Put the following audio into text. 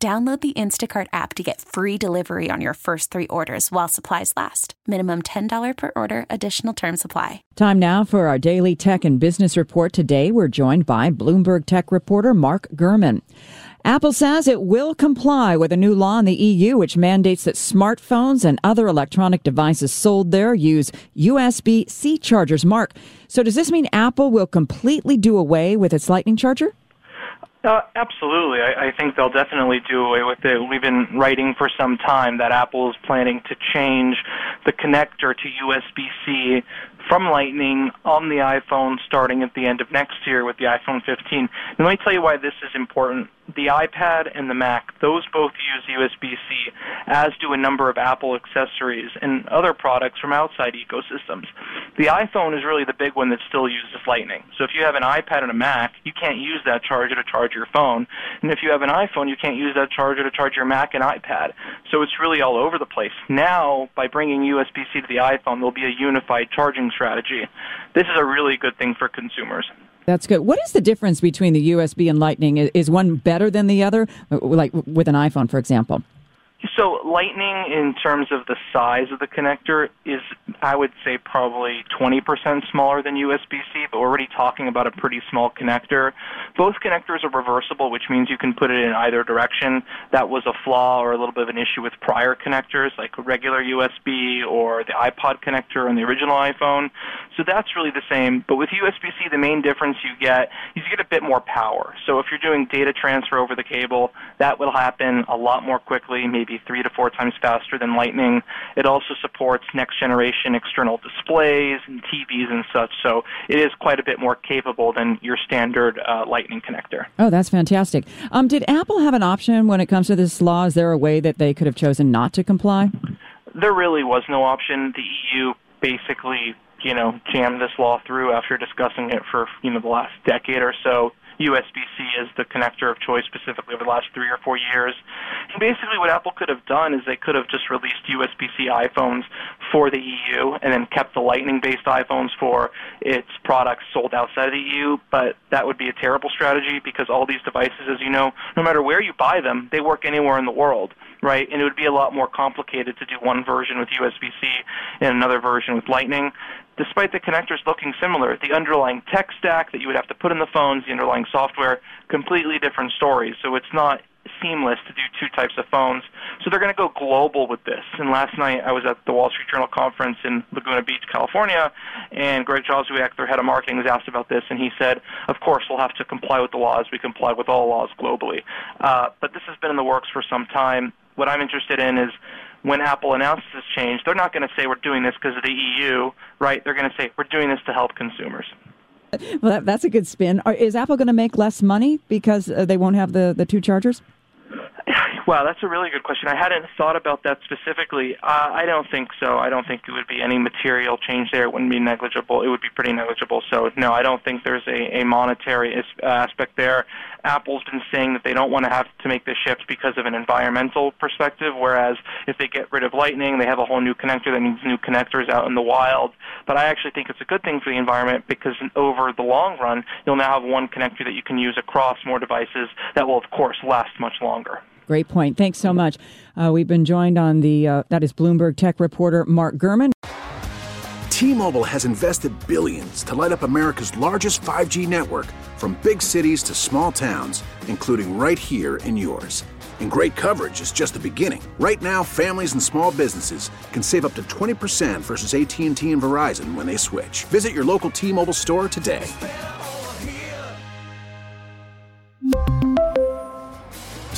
Download the Instacart app to get free delivery on your first three orders while supplies last. Minimum $10 per order, additional term supply. Time now for our daily tech and business report. Today, we're joined by Bloomberg tech reporter Mark Gurman. Apple says it will comply with a new law in the EU which mandates that smartphones and other electronic devices sold there use USB C chargers. Mark, so does this mean Apple will completely do away with its Lightning charger? Uh, absolutely. I, I think they'll definitely do away with it. We've been writing for some time that Apple is planning to change the connector to USB-C from Lightning on the iPhone starting at the end of next year with the iPhone 15. And let me tell you why this is important the iPad and the Mac, those both use USB-C, as do a number of Apple accessories and other products from outside ecosystems. The iPhone is really the big one that still uses Lightning. So if you have an iPad and a Mac, you can't use that charger to charge your phone. And if you have an iPhone, you can't use that charger to charge your Mac and iPad. So it's really all over the place. Now, by bringing USB-C to the iPhone, there'll be a unified charging strategy. This is a really good thing for consumers. That's good. What is the difference between the USB and Lightning? Is one better than the other, like with an iPhone, for example? So Lightning, in terms of the size of the connector, is I would say probably 20% smaller than USB-C, but we're already talking about a pretty small connector. Both connectors are reversible, which means you can put it in either direction. That was a flaw or a little bit of an issue with prior connectors, like regular USB or the iPod connector on the original iPhone. So that's really the same. But with USB-C, the main difference you get is you get a bit more power. So if you're doing data transfer over the cable, that will happen a lot more quickly, maybe three to four times faster than Lightning. It also supports next generation external displays and TVs and such. So it is quite a bit more capable than your standard uh, Lightning connector. Oh, that's fantastic. Um, did Apple have an option when it comes to this law? Is there a way that they could have chosen not to comply? There really was no option. The EU basically you know, jammed this law through after discussing it for, you know, the last decade or so. USB-C is the connector of choice specifically over the last three or four years. And basically what Apple could have done is they could have just released USB-C iPhones for the EU and then kept the Lightning-based iPhones for its products sold outside of the EU, but that would be a terrible strategy because all these devices, as you know, no matter where you buy them, they work anywhere in the world right? And it would be a lot more complicated to do one version with USB-C and another version with Lightning. Despite the connectors looking similar, the underlying tech stack that you would have to put in the phones, the underlying software, completely different stories. So it's not seamless to do two types of phones. So they're going to go global with this. And last night I was at the Wall Street Journal conference in Laguna Beach, California, and Greg Joswiak, their head of marketing, was asked about this, and he said, "Of course, we'll have to comply with the laws. We comply with all laws globally." Uh, but this has been in the works for some time what I'm interested in is when Apple announces this change, they're not going to say we're doing this because of the EU, right? They're going to say we're doing this to help consumers. Well, that, that's a good spin. Are, is Apple going to make less money because uh, they won't have the, the two chargers? Wow, that's a really good question. I hadn't thought about that specifically. Uh, I don't think so. I don't think it would be any material change there. It wouldn't be negligible. It would be pretty negligible. So, no, I don't think there's a, a monetary aspect there. Apple's been saying that they don't want to have to make this shift because of an environmental perspective, whereas if they get rid of Lightning, they have a whole new connector that needs new connectors out in the wild. But I actually think it's a good thing for the environment because over the long run, you'll now have one connector that you can use across more devices that will, of course, last much longer. Great point. Thanks so much. Uh, we've been joined on the, uh, that is Bloomberg tech reporter Mark Gurman. T-Mobile has invested billions to light up America's largest 5G network from big cities to small towns, including right here in yours. And great coverage is just the beginning. Right now, families and small businesses can save up to 20% versus AT&T and Verizon when they switch. Visit your local T-Mobile store today.